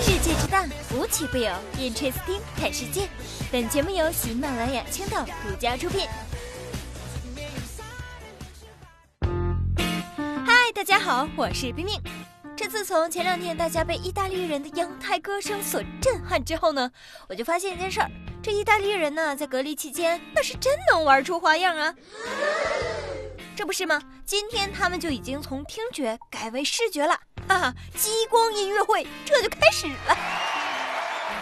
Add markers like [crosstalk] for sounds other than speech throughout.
世界之大，无奇不有。Interesting 看世界，本节目由喜马拉雅青岛独家出品。嗨，大家好，我是冰冰。这自从前两天大家被意大利人的阳台歌声所震撼之后呢，我就发现一件事儿：这意大利人呢，在隔离期间那是真能玩出花样啊！这不是吗？今天他们就已经从听觉改为视觉了，哈哈！激光音乐会这就开始了。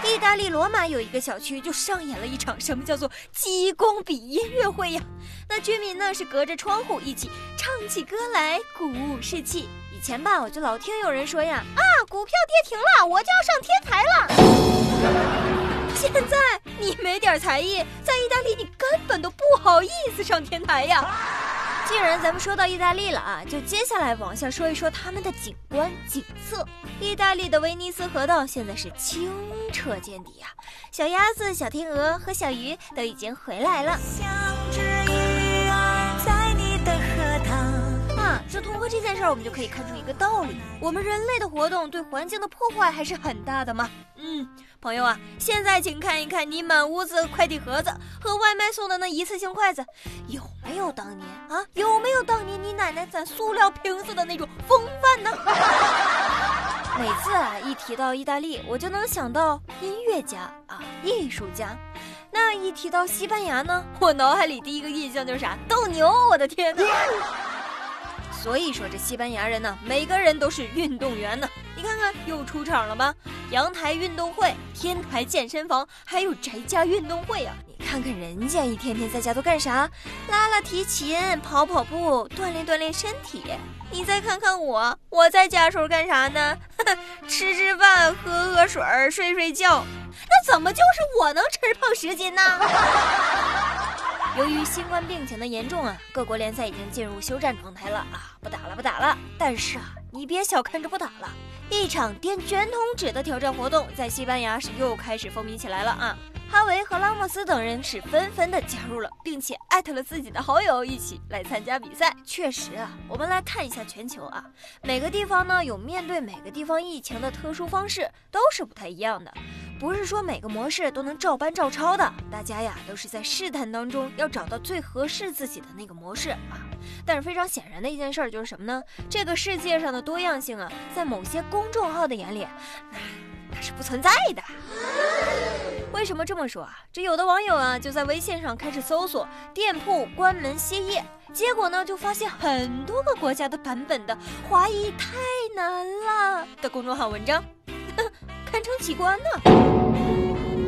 意大利罗马有一个小区就上演了一场什么叫做激光笔音乐会呀？那居民呢是隔着窗户一起唱起歌来，鼓舞士气。以前吧，我就老听有人说呀，啊，股票跌停了，我就要上天台了。[laughs] 现在你没点才艺，在意大利你根本都不好意思上天台呀。既然咱们说到意大利了啊，就接下来往下说一说他们的景观景色。意大利的威尼斯河道现在是清澈见底呀，小鸭子、小天鹅和小鱼都已经回来了。就通过这件事儿，我们就可以看出一个道理：我们人类的活动对环境的破坏还是很大的嘛。嗯，朋友啊，现在请看一看你满屋子快递盒子和外卖送的那一次性筷子，有没有当年啊？有没有当年你奶奶攒塑料瓶子的那种风范呢？[laughs] 每次啊，一提到意大利，我就能想到音乐家啊，艺术家。那一提到西班牙呢，我脑海里第一个印象就是啥？斗牛！我的天哪！所以说这西班牙人呢，每个人都是运动员呢。你看看又出场了吧？阳台运动会、天台健身房，还有宅家运动会啊！你看看人家一天天在家都干啥？拉拉提琴、跑跑步、锻炼锻炼身体。你再看看我，我在家时候干啥呢？[laughs] 吃吃饭、喝喝水、睡睡觉。那怎么就是我能吃胖十斤呢？由于新冠病情的严重啊，各国联赛已经进入休战状态了啊，不打了，不打了。但是啊，你别小看这不打了，一场垫卷筒纸的挑战活动在西班牙是又开始风靡起来了啊。哈维和拉莫斯等人是纷纷的加入了，并且艾特了自己的好友一起来参加比赛。确实啊，我们来看一下全球啊，每个地方呢有面对每个地方疫情的特殊方式，都是不太一样的。不是说每个模式都能照搬照抄的，大家呀都是在试探当中要找到最合适自己的那个模式啊。但是非常显然的一件事就是什么呢？这个世界上的多样性啊，在某些公众号的眼里，那那是不存在的。[laughs] 为什么这么说啊？这有的网友啊就在微信上开始搜索店铺关门歇业，结果呢就发现很多个国家的版本的华裔太难了的公众号文章。堪称奇观呢。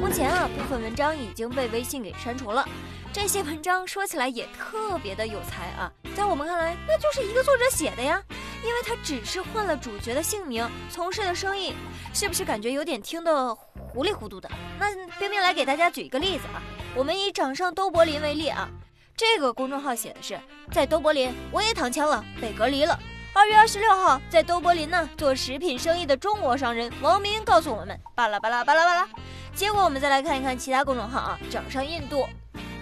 目前啊，部分文章已经被微信给删除了。这些文章说起来也特别的有才啊，在我们看来，那就是一个作者写的呀，因为他只是换了主角的姓名，从事的生意，是不是感觉有点听得糊里糊涂的？那冰冰来给大家举一个例子啊，我们以掌上都柏林为例啊，这个公众号写的是，在都柏林我也躺枪了，被隔离了。二月二十六号，在都柏林呢做食品生意的中国商人王明告诉我们，巴拉巴拉巴拉巴拉。结果我们再来看一看其他公众号啊，掌上印度，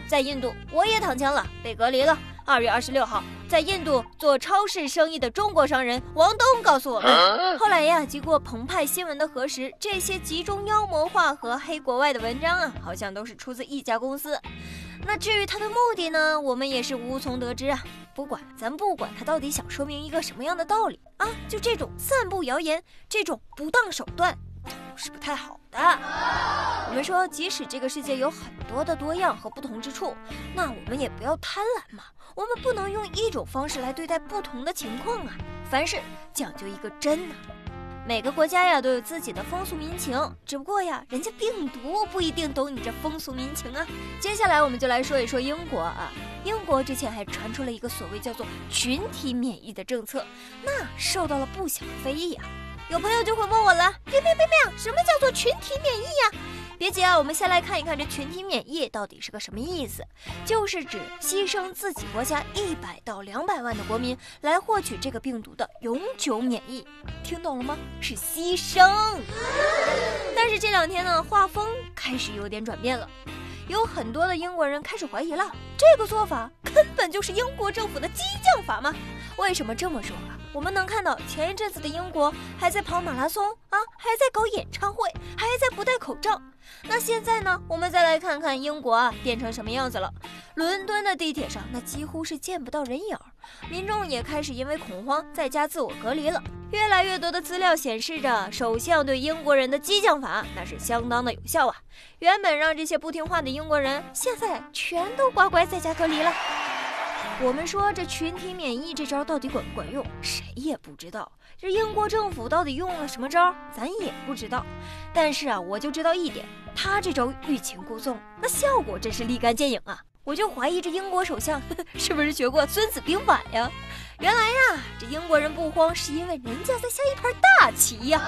在印度我也躺枪了，被隔离了。二月二十六号，在印度做超市生意的中国商人王东告诉我们，后来呀，经过澎湃新闻的核实，这些集中妖魔化和黑国外的文章啊，好像都是出自一家公司。那至于他的目的呢，我们也是无从得知啊。不管咱不管他到底想说明一个什么样的道理啊，就这种散布谣言，这种不当手段都是不太好的。我们说，即使这个世界有很多的多样和不同之处，那我们也不要贪婪嘛。我们不能用一种方式来对待不同的情况啊。凡事讲究一个真呐。每个国家呀都有自己的风俗民情，只不过呀，人家病毒不一定懂你这风俗民情啊。接下来我们就来说一说英国啊，英国之前还传出了一个所谓叫做群体免疫的政策，那受到了不小的非议啊。有朋友就会问我了，喵喵喵喵，什么叫做群体免疫呀？别急啊，我们先来看一看这群体免疫到底是个什么意思，就是指牺牲自己国家一百到两百万的国民来获取这个病毒的永久免疫，听懂了吗？是牺牲。但是这两天呢，画风开始有点转变了，有很多的英国人开始怀疑了，这个做法根本就是英国政府的激将法吗？为什么这么说啊？我们能看到前一阵子的英国还在跑马拉松啊，还在搞演唱会，还在不戴口罩。那现在呢？我们再来看看英国啊变成什么样子了。伦敦的地铁上那几乎是见不到人影，民众也开始因为恐慌在家自我隔离了。越来越多的资料显示着，首相对英国人的激将法那是相当的有效啊。原本让这些不听话的英国人，现在全都乖乖在家隔离了。我们说这群体免疫这招到底管不管用，谁也不知道。这英国政府到底用了什么招，咱也不知道。但是啊，我就知道一点，他这招欲擒故纵，那效果真是立竿见影啊！我就怀疑这英国首相 [laughs] 是不是学过《孙子兵法》呀？原来呀，这英国人不慌，是因为人家在下一盘大棋呀。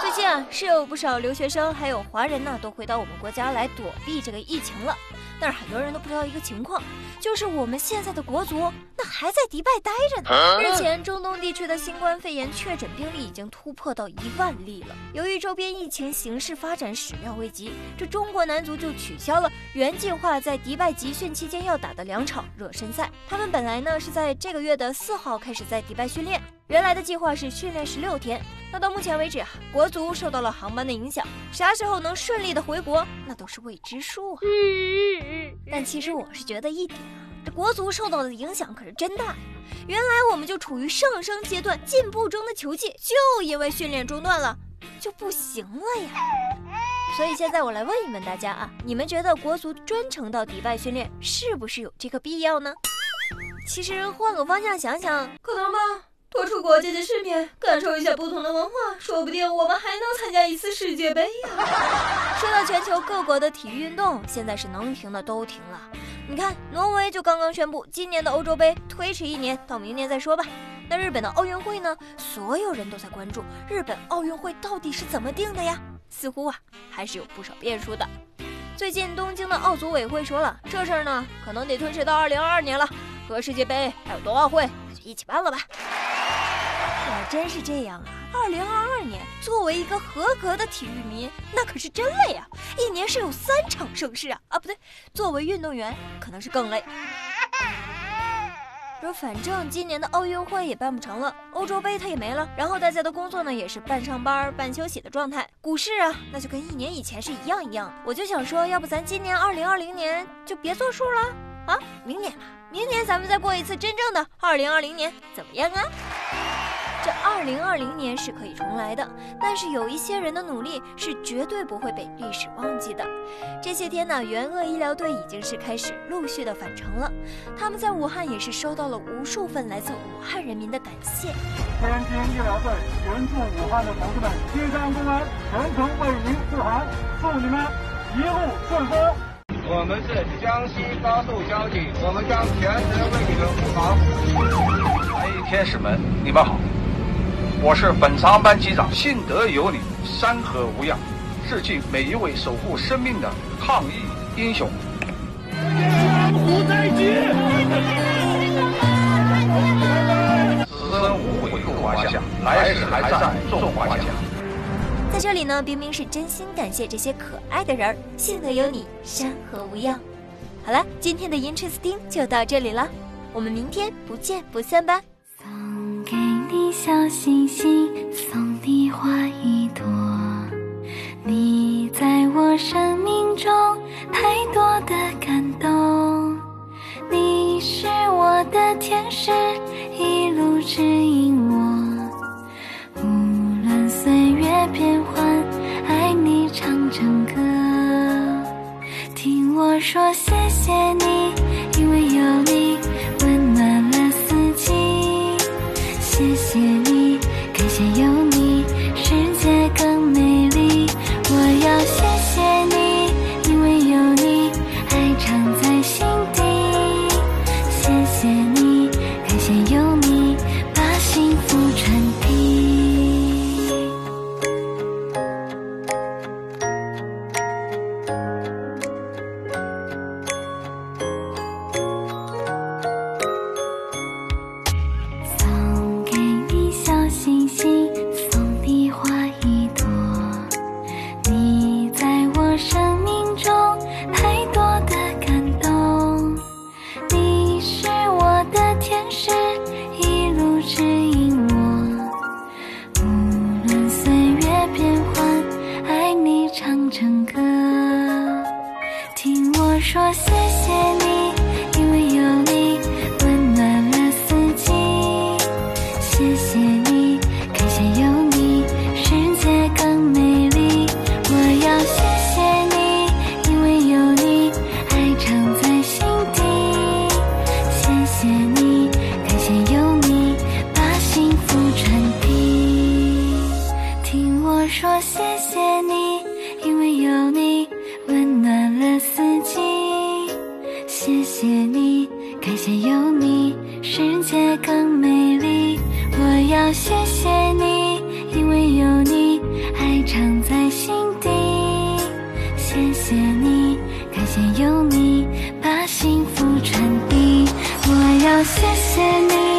最近啊，是有不少留学生还有华人呢，都回到我们国家来躲避这个疫情了。但是很多人都不知道一个情况，就是我们现在的国足那还在迪拜待着呢。日前，中东地区的新冠肺炎确诊病例已经突破到一万例了。由于周边疫情形势发展始料未及，这中国男足就取消了原计划在迪拜集训期间要打的两场热身赛。他们本来呢是在这个月的四号开始在迪拜训练，原来的计划是训练十六天。那到目前为止啊，国足受到了航班的影响，啥时候能顺利的回国，那都是未知数啊。但其实我是觉得一点啊，这国足受到的影响可是真大呀。原来我们就处于上升阶段、进步中的球技，就因为训练中断了，就不行了呀。所以现在我来问一问大家啊，你们觉得国足专程到迪拜训练，是不是有这个必要呢？其实换个方向想想，可能吧。多出国见见世面，感受一下不同的文化，说不定我们还能参加一次世界杯呀！说到全球各国的体育运动，现在是能停的都停了。你看，挪威就刚刚宣布，今年的欧洲杯推迟一年，到明年再说吧。那日本的奥运会呢？所有人都在关注日本奥运会到底是怎么定的呀？似乎啊，还是有不少变数的。最近东京的奥组委会说了，这事儿呢，可能得推迟到二零二二年了，和世界杯还有冬奥会就一起办了吧。真是这样啊！二零二二年，作为一个合格的体育迷，那可是真累啊！一年是有三场盛事啊！啊，不对，作为运动员可能是更累。说反正今年的奥运会也办不成了，欧洲杯它也没了，然后大家的工作呢也是半上班半休息的状态，股市啊那就跟一年以前是一样一样。我就想说，要不咱今年二零二零年就别作数了啊，明年吧，明年咱们再过一次真正的二零二零年，怎么样啊？二零二零年是可以重来的，但是有一些人的努力是绝对不会被历史忘记的。这些天呢，援鄂医疗队已经是开始陆续的返程了，他们在武汉也是收到了无数份来自武汉人民的感谢。天津医疗队援助武汉的同志们，金山公安全程为您护航，祝你们一路顺风。我们是江西高速交警，我们将全程为你们护航。哎，天使们，你们好。我是本航班机长，幸得有你，山河无恙，致敬每一位守护生命的抗疫英雄。江湖再见！此生无悔入华夏，来世还在中华夏。在这里呢，冰冰是真心感谢这些可爱的人儿，信德有你，山河无恙。好了，今天的 Interesting 就到这里了，我们明天不见不散吧。小星星，送你花一朵。你在我生命中太多的感动，你是我的天使，一路指引我。无论岁月变幻，爱你唱整歌。听我说谢谢你，说谢谢你，因为有你，温暖了四季。谢谢你，感谢有你，世界更美丽。我要谢谢你，因为有你，爱藏在心底。谢谢你，感谢有你，把幸福传递。听我说，谢。谢谢你感谢有你把幸福传递。我要谢谢你。